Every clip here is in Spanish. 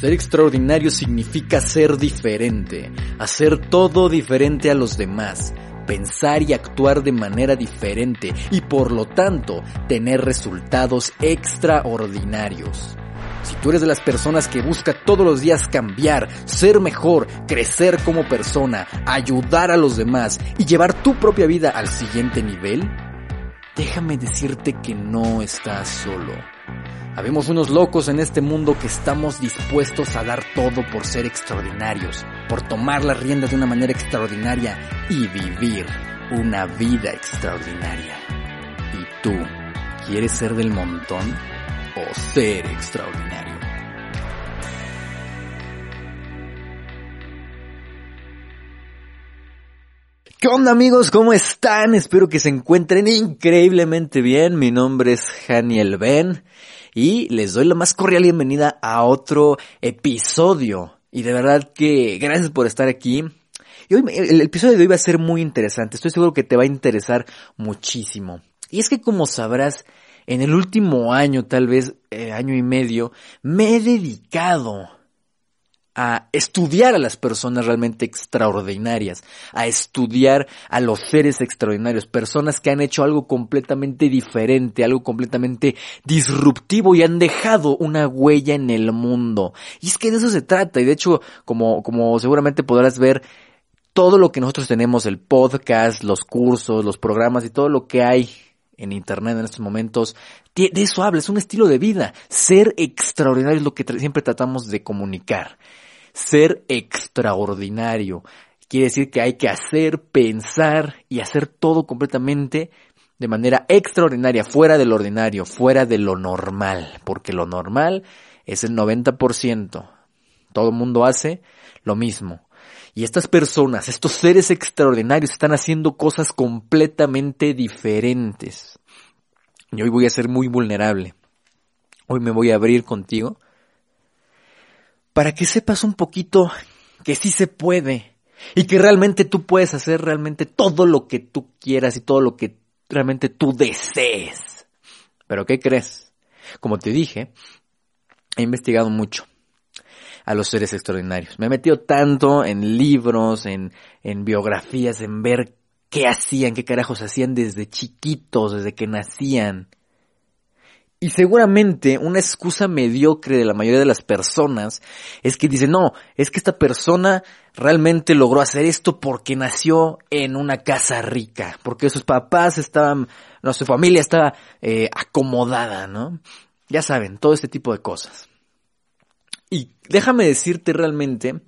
Ser extraordinario significa ser diferente, hacer todo diferente a los demás, pensar y actuar de manera diferente y por lo tanto tener resultados extraordinarios. Si tú eres de las personas que busca todos los días cambiar, ser mejor, crecer como persona, ayudar a los demás y llevar tu propia vida al siguiente nivel, déjame decirte que no estás solo. Habemos unos locos en este mundo que estamos dispuestos a dar todo por ser extraordinarios, por tomar las riendas de una manera extraordinaria y vivir una vida extraordinaria. ¿Y tú quieres ser del montón o ser extraordinario? ¿Qué onda amigos? ¿Cómo están? Espero que se encuentren increíblemente bien. Mi nombre es Janiel Ben y les doy la más cordial bienvenida a otro episodio. Y de verdad que gracias por estar aquí. Y hoy, el episodio de hoy va a ser muy interesante. Estoy seguro que te va a interesar muchísimo. Y es que como sabrás, en el último año, tal vez eh, año y medio, me he dedicado a estudiar a las personas realmente extraordinarias, a estudiar a los seres extraordinarios, personas que han hecho algo completamente diferente, algo completamente disruptivo y han dejado una huella en el mundo. Y es que de eso se trata, y de hecho, como, como seguramente podrás ver, todo lo que nosotros tenemos, el podcast, los cursos, los programas y todo lo que hay en internet en estos momentos, de eso habla, es un estilo de vida. Ser extraordinario es lo que siempre tratamos de comunicar ser extraordinario. Quiere decir que hay que hacer, pensar y hacer todo completamente de manera extraordinaria, fuera del ordinario, fuera de lo normal, porque lo normal es el 90%. Todo el mundo hace lo mismo. Y estas personas, estos seres extraordinarios están haciendo cosas completamente diferentes. Y hoy voy a ser muy vulnerable. Hoy me voy a abrir contigo para que sepas un poquito que sí se puede y que realmente tú puedes hacer realmente todo lo que tú quieras y todo lo que realmente tú desees. Pero ¿qué crees? Como te dije, he investigado mucho a los seres extraordinarios. Me he metido tanto en libros, en, en biografías, en ver qué hacían, qué carajos hacían desde chiquitos, desde que nacían. Y seguramente una excusa mediocre de la mayoría de las personas es que dicen, no, es que esta persona realmente logró hacer esto porque nació en una casa rica, porque sus papás estaban, no, su familia estaba eh, acomodada, ¿no? Ya saben, todo este tipo de cosas. Y déjame decirte realmente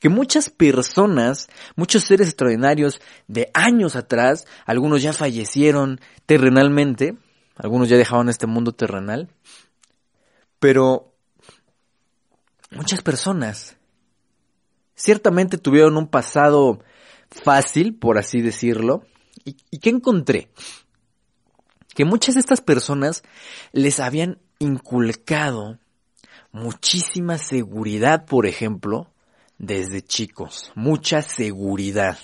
que muchas personas, muchos seres extraordinarios de años atrás, algunos ya fallecieron terrenalmente, algunos ya dejaron este mundo terrenal. Pero muchas personas ciertamente tuvieron un pasado fácil, por así decirlo. ¿Y, y qué encontré? Que muchas de estas personas les habían inculcado muchísima seguridad, por ejemplo, desde chicos. Mucha seguridad.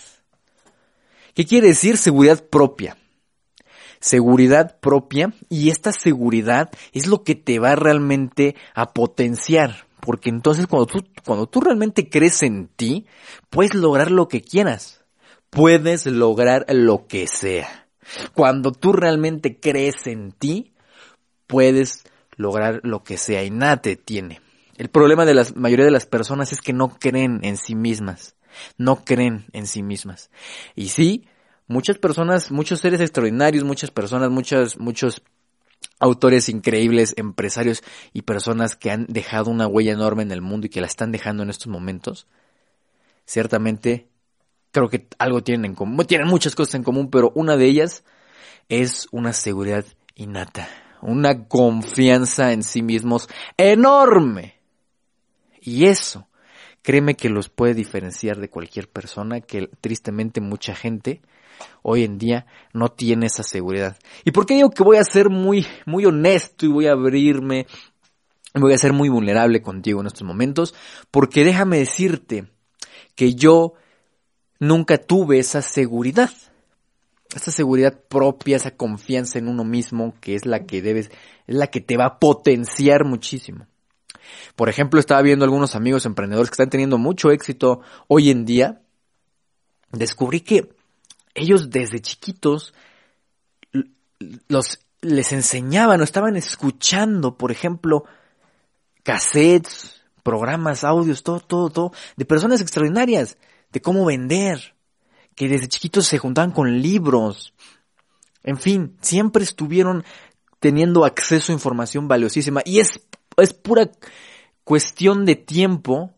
¿Qué quiere decir seguridad propia? Seguridad propia y esta seguridad es lo que te va realmente a potenciar. Porque entonces cuando tú, cuando tú realmente crees en ti, puedes lograr lo que quieras. Puedes lograr lo que sea. Cuando tú realmente crees en ti, puedes lograr lo que sea y nada te tiene. El problema de la mayoría de las personas es que no creen en sí mismas. No creen en sí mismas. Y sí, muchas personas, muchos seres extraordinarios, muchas personas, muchos, muchos autores increíbles, empresarios y personas que han dejado una huella enorme en el mundo y que la están dejando en estos momentos, ciertamente creo que algo tienen en común, tienen muchas cosas en común, pero una de ellas es una seguridad innata, una confianza en sí mismos enorme. Y eso, créeme que los puede diferenciar de cualquier persona que tristemente mucha gente hoy en día no tiene esa seguridad. ¿Y por qué digo que voy a ser muy, muy honesto y voy a abrirme, voy a ser muy vulnerable contigo en estos momentos? Porque déjame decirte que yo nunca tuve esa seguridad. Esa seguridad propia, esa confianza en uno mismo, que es la que debes, es la que te va a potenciar muchísimo. Por ejemplo, estaba viendo algunos amigos emprendedores que están teniendo mucho éxito hoy en día. Descubrí que ellos desde chiquitos los les enseñaban o estaban escuchando, por ejemplo, cassettes, programas, audios, todo, todo, todo, de personas extraordinarias, de cómo vender, que desde chiquitos se juntaban con libros. En fin, siempre estuvieron teniendo acceso a información valiosísima y es, es pura cuestión de tiempo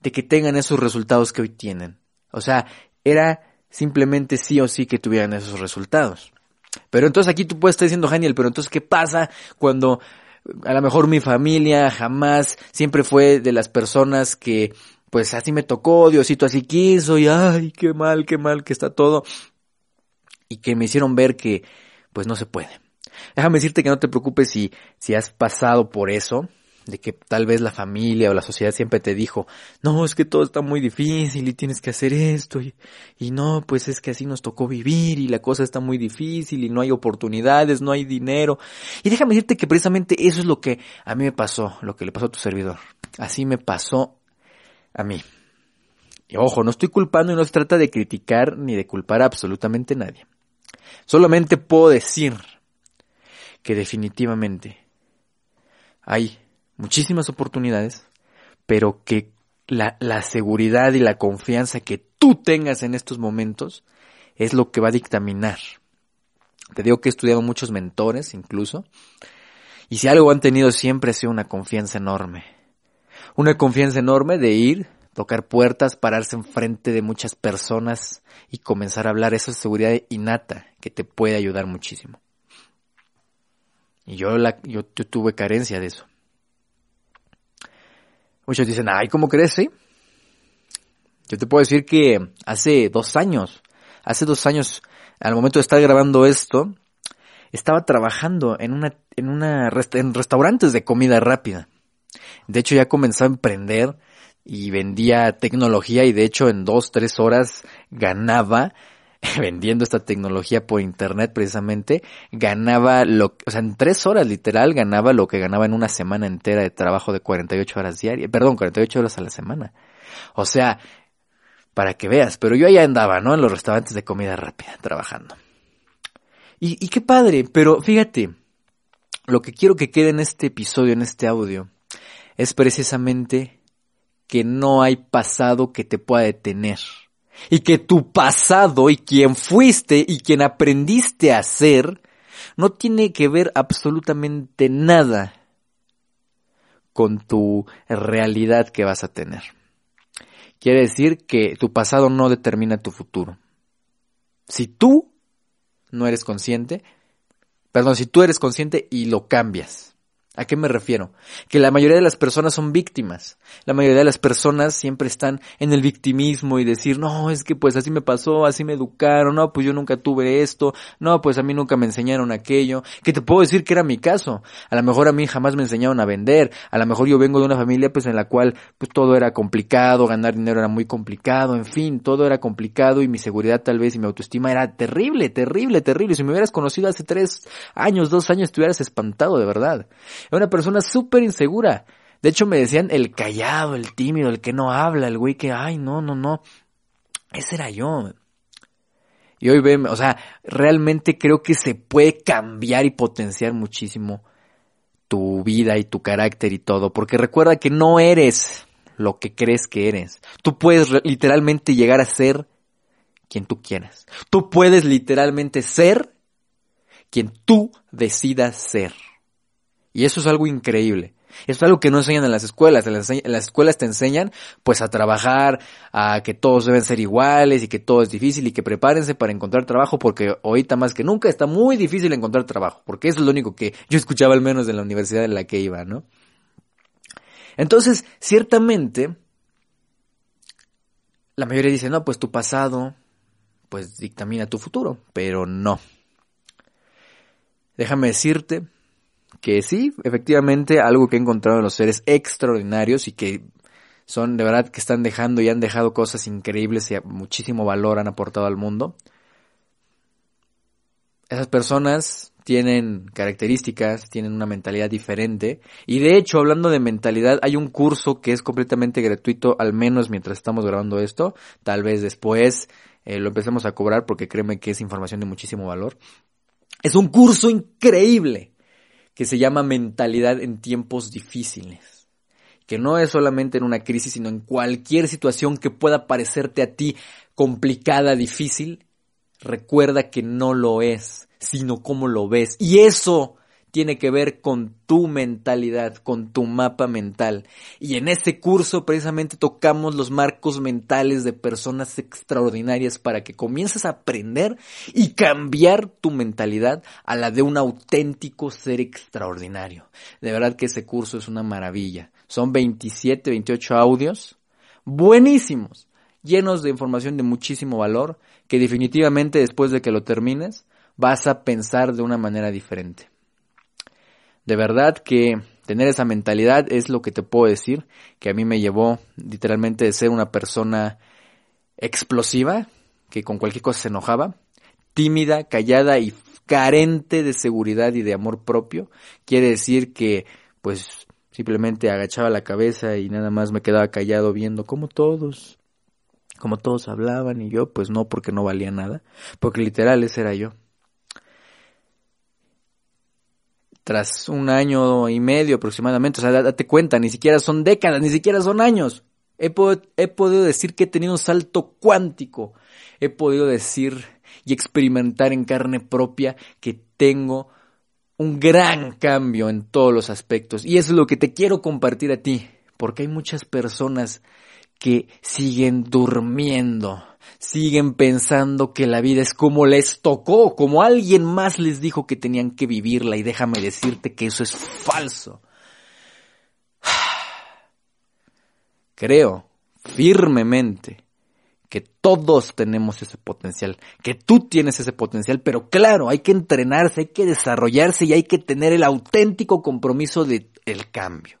de que tengan esos resultados que hoy tienen. O sea, era simplemente sí o sí que tuvieran esos resultados. Pero entonces aquí tú puedes estar diciendo, Daniel, pero entonces ¿qué pasa cuando a lo mejor mi familia jamás siempre fue de las personas que pues así me tocó, Diosito así quiso y ay, qué mal, qué mal que está todo y que me hicieron ver que pues no se puede. Déjame decirte que no te preocupes si, si has pasado por eso, de que tal vez la familia o la sociedad siempre te dijo, no, es que todo está muy difícil y tienes que hacer esto y, y no, pues es que así nos tocó vivir y la cosa está muy difícil y no hay oportunidades, no hay dinero. Y déjame decirte que precisamente eso es lo que a mí me pasó, lo que le pasó a tu servidor. Así me pasó a mí. Y ojo, no estoy culpando y no se trata de criticar ni de culpar a absolutamente nadie. Solamente puedo decir que definitivamente hay muchísimas oportunidades, pero que la, la, seguridad y la confianza que tú tengas en estos momentos es lo que va a dictaminar. Te digo que he estudiado muchos mentores incluso, y si algo han tenido siempre ha sido una confianza enorme. Una confianza enorme de ir, tocar puertas, pararse enfrente de muchas personas y comenzar a hablar. Esa seguridad innata que te puede ayudar muchísimo. Y yo, la, yo, yo tuve carencia de eso. Muchos dicen, ay, ¿cómo crees? Yo te puedo decir que hace dos años, hace dos años, al momento de estar grabando esto, estaba trabajando en una, en una, en restaurantes de comida rápida. De hecho, ya comenzó a emprender y vendía tecnología y de hecho en dos, tres horas ganaba vendiendo esta tecnología por internet precisamente, ganaba lo, o sea, en tres horas literal ganaba lo que ganaba en una semana entera de trabajo de 48 horas diarias, perdón, 48 horas a la semana. O sea, para que veas, pero yo ahí andaba, ¿no? En los restaurantes de comida rápida, trabajando. Y, y qué padre, pero fíjate, lo que quiero que quede en este episodio, en este audio, es precisamente que no hay pasado que te pueda detener y que tu pasado y quien fuiste y quien aprendiste a ser no tiene que ver absolutamente nada con tu realidad que vas a tener. Quiere decir que tu pasado no determina tu futuro. Si tú no eres consciente, perdón, si tú eres consciente y lo cambias, ¿A qué me refiero? Que la mayoría de las personas son víctimas. La mayoría de las personas siempre están en el victimismo y decir, no, es que pues así me pasó, así me educaron, no, pues yo nunca tuve esto, no, pues a mí nunca me enseñaron aquello. Que te puedo decir que era mi caso. A lo mejor a mí jamás me enseñaron a vender. A lo mejor yo vengo de una familia pues en la cual pues todo era complicado, ganar dinero era muy complicado, en fin, todo era complicado y mi seguridad tal vez y mi autoestima era terrible, terrible, terrible. Si me hubieras conocido hace tres años, dos años, te hubieras espantado de verdad. Era una persona súper insegura. De hecho, me decían el callado, el tímido, el que no habla, el güey que, ay, no, no, no. Ese era yo. Y hoy ven, o sea, realmente creo que se puede cambiar y potenciar muchísimo tu vida y tu carácter y todo. Porque recuerda que no eres lo que crees que eres. Tú puedes literalmente llegar a ser quien tú quieras. Tú puedes literalmente ser quien tú decidas ser. Y eso es algo increíble. Es algo que no enseñan en las escuelas. En las, escuelas te enseñan pues a trabajar, a que todos deben ser iguales y que todo es difícil y que prepárense para encontrar trabajo porque ahorita más que nunca está muy difícil encontrar trabajo. Porque eso es lo único que yo escuchaba al menos en la universidad en la que iba, ¿no? Entonces, ciertamente, la mayoría dice, no, pues tu pasado, pues dictamina tu futuro, pero no. Déjame decirte que sí, efectivamente, algo que he encontrado en los seres extraordinarios y que son de verdad que están dejando y han dejado cosas increíbles y muchísimo valor han aportado al mundo. Esas personas tienen características, tienen una mentalidad diferente. Y de hecho, hablando de mentalidad, hay un curso que es completamente gratuito, al menos mientras estamos grabando esto. Tal vez después eh, lo empecemos a cobrar porque créeme que es información de muchísimo valor. Es un curso increíble que se llama Mentalidad en tiempos difíciles. Que no es solamente en una crisis, sino en cualquier situación que pueda parecerte a ti complicada, difícil. Recuerda que no lo es sino cómo lo ves. Y eso tiene que ver con tu mentalidad, con tu mapa mental. Y en este curso precisamente tocamos los marcos mentales de personas extraordinarias para que comiences a aprender y cambiar tu mentalidad a la de un auténtico ser extraordinario. De verdad que ese curso es una maravilla. Son 27, 28 audios buenísimos, llenos de información de muchísimo valor, que definitivamente después de que lo termines, vas a pensar de una manera diferente. De verdad que tener esa mentalidad es lo que te puedo decir, que a mí me llevó literalmente de ser una persona explosiva, que con cualquier cosa se enojaba, tímida, callada y carente de seguridad y de amor propio. Quiere decir que pues simplemente agachaba la cabeza y nada más me quedaba callado viendo como todos, como todos hablaban y yo pues no porque no valía nada, porque literal ese era yo. Tras un año y medio aproximadamente, o sea, date cuenta, ni siquiera son décadas, ni siquiera son años. He, podido decir que he tenido un salto cuántico. He podido decir y experimentar en carne propia que tengo un gran cambio en todos los aspectos. Y eso es lo que te quiero compartir a ti, porque hay muchas personas que siguen durmiendo siguen pensando que la vida es como les tocó, como alguien más les dijo que tenían que vivirla y déjame decirte que eso es falso. Creo firmemente que todos tenemos ese potencial, que tú tienes ese potencial, pero claro, hay que entrenarse, hay que desarrollarse y hay que tener el auténtico compromiso del el cambio.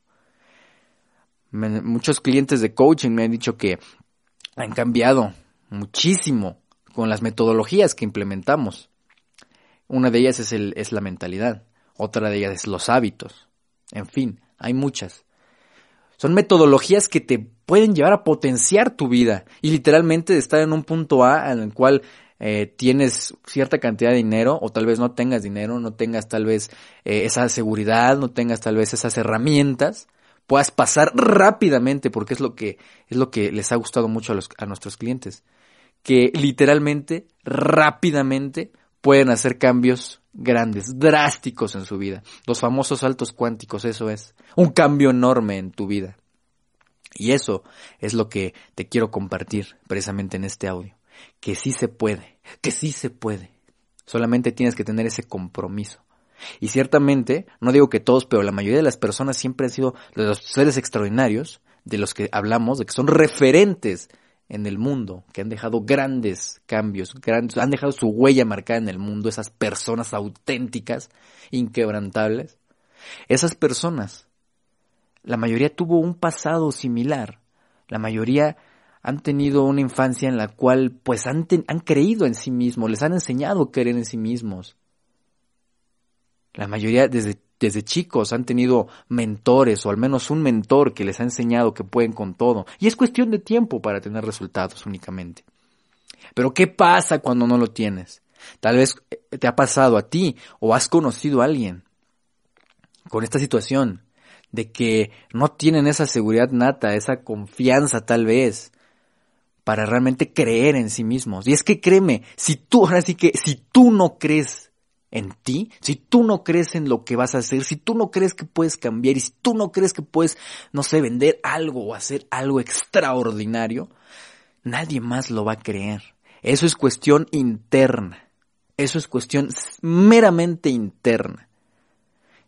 muchos clientes de coaching me han dicho que han cambiado muchísimo con las metodologías que implementamos. Una de ellas es, el, es la mentalidad, otra de ellas es los hábitos. En fin, hay muchas. Son metodologías que te pueden llevar a potenciar tu vida y literalmente estar en un punto A en el cual eh, tienes cierta cantidad de dinero o tal vez no tengas dinero, no tengas tal vez eh, esa seguridad, no tengas tal vez esas herramientas, puedas pasar rápidamente porque es lo que es lo que les ha gustado mucho a, los, a nuestros clientes que literalmente, rápidamente, pueden hacer cambios grandes, drásticos en su vida. Los famosos saltos cuánticos, eso es. Un cambio enorme en tu vida. Y eso es lo que te quiero compartir precisamente en este audio. Que sí se puede, que sí se puede. Solamente tienes que tener ese compromiso. Y ciertamente, no digo que todos, pero la mayoría de las personas siempre han sido los seres extraordinarios de los que hablamos, de que son referentes en el mundo, que han dejado grandes cambios, grandes, han dejado su huella marcada en el mundo, esas personas auténticas, inquebrantables. Esas personas, la mayoría tuvo un pasado similar, la mayoría han tenido una infancia en la cual pues han, han creído en sí mismos, les han enseñado a creer en sí mismos. La mayoría desde desde chicos han tenido mentores o al menos un mentor que les ha enseñado que pueden con todo. Y es cuestión de tiempo para tener resultados únicamente. Pero ¿qué pasa cuando no lo tienes? Tal vez eh, te ha pasado a ti o has conocido a alguien con esta situación de que no tienen esa seguridad nata, esa confianza tal vez para realmente creer en sí mismos. Y es que créeme, si tú, ahora sí que si tú no crees en ti, si tú no crees en lo que vas a hacer, si tú no crees que puedes cambiar y si tú no crees que puedes, no sé, vender algo o hacer algo extraordinario, nadie más lo va a creer. Eso es cuestión interna. Eso es cuestión meramente interna.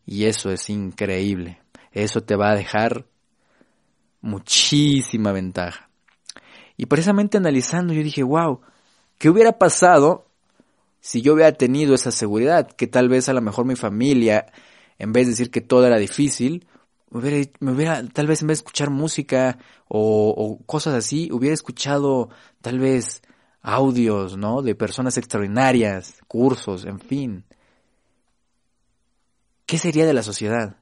Y eso es increíble. Eso te va a dejar muchísima ventaja. Y precisamente analizando yo dije, wow, ¿qué hubiera pasado si yo hubiera tenido esa seguridad, que tal vez a lo mejor mi familia, en vez de decir que todo era difícil, me hubiera, tal vez en vez de escuchar música o, o, cosas así, hubiera escuchado tal vez audios, ¿no? De personas extraordinarias, cursos, en fin. ¿Qué sería de la sociedad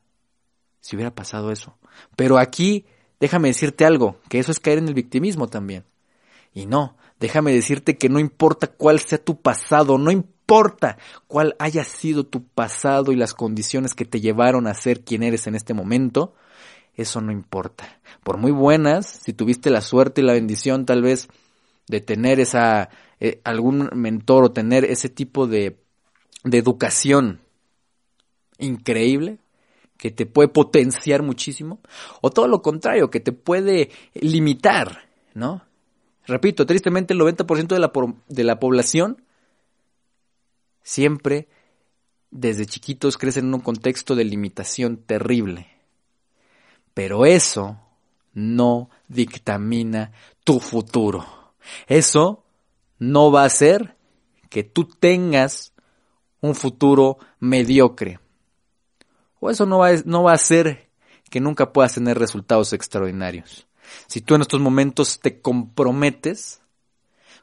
si hubiera pasado eso? Pero aquí, déjame decirte algo, que eso es caer en el victimismo también. Y no, déjame decirte que no importa cuál sea tu pasado, no importa cuál haya sido tu pasado y las condiciones que te llevaron a ser quien eres en este momento, eso no importa. Por muy buenas, si tuviste la suerte y la bendición tal vez de tener esa, eh, algún mentor o tener ese tipo de, de educación increíble, que te puede potenciar muchísimo, o todo lo contrario, que te puede limitar, ¿no? Repito, tristemente el 90% de la, de la población siempre desde chiquitos crecen en un contexto de limitación terrible. Pero eso no dictamina tu futuro. Eso no va a hacer que tú tengas un futuro mediocre. O eso no va, no va a hacer que nunca puedas tener resultados extraordinarios. Si tú en estos momentos te comprometes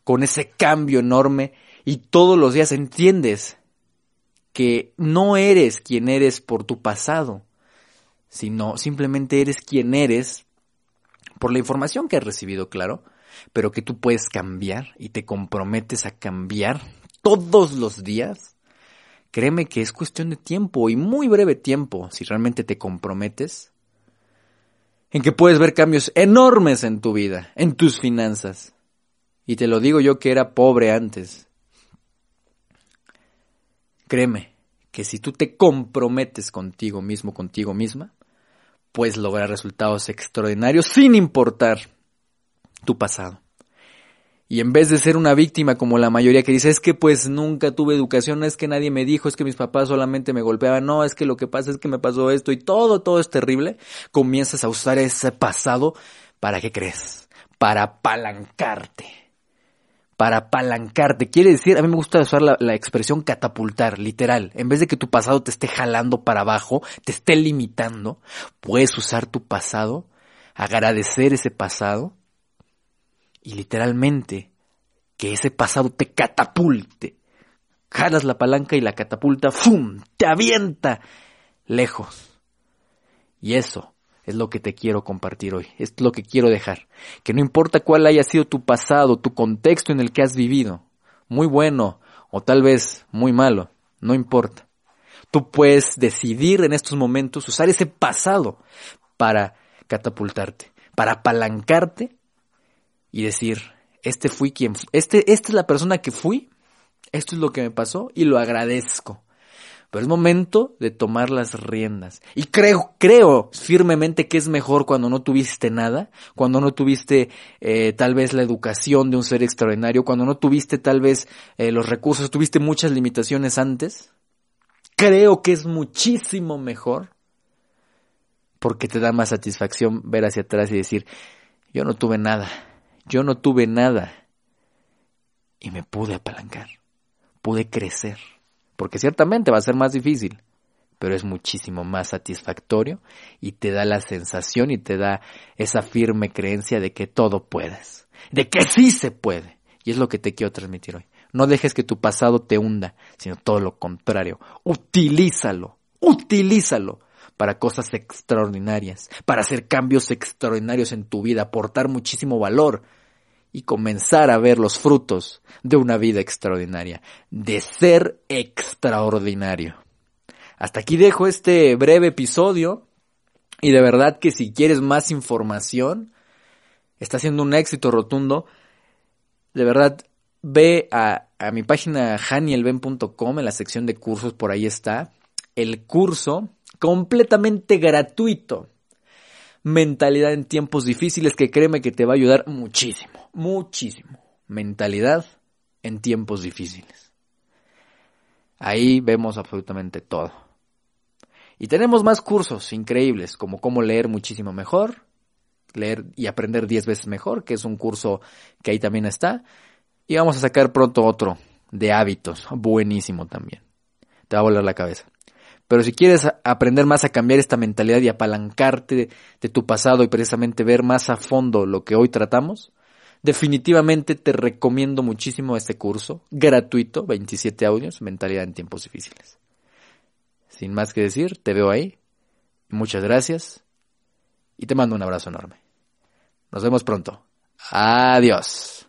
con ese cambio enorme y todos los días entiendes que no eres quien eres por tu pasado, sino simplemente eres quien eres por la información que has recibido, claro, pero que tú puedes cambiar y te comprometes a cambiar todos los días, créeme que es cuestión de tiempo y muy breve tiempo si realmente te comprometes en que puedes ver cambios enormes en tu vida, en tus finanzas. Y te lo digo yo que era pobre antes. Créeme que si tú te comprometes contigo mismo, contigo misma, puedes lograr resultados extraordinarios sin importar tu pasado. Y en vez de ser una víctima como la mayoría que dice, es que pues nunca tuve educación, es que nadie me dijo, es que mis papás solamente me golpeaban, no, es que lo que pasa es que me pasó esto y todo, todo es terrible, comienzas a usar ese pasado para qué crees? Para apalancarte. Para apalancarte. Quiere decir, a mí me gusta usar la, la expresión catapultar, literal. En vez de que tu pasado te esté jalando para abajo, te esté limitando, puedes usar tu pasado, agradecer ese pasado y literalmente que ese pasado te catapulte. Jalas la palanca y la catapulta, ¡fum! te avienta lejos. Y eso es lo que te quiero compartir hoy, es lo que quiero dejar. Que no importa cuál haya sido tu pasado, tu contexto en el que has vivido, muy bueno o tal vez muy malo, no importa. Tú puedes decidir en estos momentos usar ese pasado para catapultarte, para apalancarte y decir, este fui quien, este, esta es la persona que fui, esto es lo que me pasó y lo agradezco. Pero es momento de tomar las riendas. Y creo, creo firmemente que es mejor cuando no tuviste nada, cuando no tuviste eh, tal vez la educación de un ser extraordinario, cuando no tuviste tal vez eh, los recursos, tuviste muchas limitaciones antes. Creo que es muchísimo mejor porque te da más satisfacción ver hacia atrás y decir, yo no tuve nada, yo no tuve nada y me pude apalancar, pude crecer, porque ciertamente va a ser más difícil, pero es muchísimo más satisfactorio y te da la sensación y te da esa firme creencia de que todo puedes, de que sí se puede. Y es lo que te quiero transmitir hoy. No dejes que tu pasado te hunda, sino todo lo contrario. Utilízalo, utilízalo para cosas extraordinarias, para hacer cambios extraordinarios en tu vida, aportar muchísimo valor y comenzar a ver los frutos de una vida extraordinaria, de ser extraordinario. Hasta aquí dejo este breve episodio y de verdad que si quieres más información, está siendo un éxito rotundo. De verdad, ve a, a mi página janielben.com en la sección de cursos, por ahí está el curso completamente gratuito. Mentalidad en tiempos difíciles que créeme que te va a ayudar muchísimo, muchísimo. Mentalidad en tiempos difíciles. Ahí vemos absolutamente todo. Y tenemos más cursos increíbles, como cómo leer muchísimo mejor, leer y aprender 10 veces mejor, que es un curso que ahí también está. Y vamos a sacar pronto otro de hábitos, buenísimo también. Te va a volar la cabeza. Pero si quieres aprender más a cambiar esta mentalidad y apalancarte de, tu pasado y precisamente ver más a fondo lo que hoy tratamos, definitivamente te recomiendo muchísimo este curso gratuito, 27 audios, mentalidad en tiempos difíciles. Sin más que decir, te veo ahí. Muchas gracias. Y te mando un abrazo enorme. Nos vemos pronto. Adiós.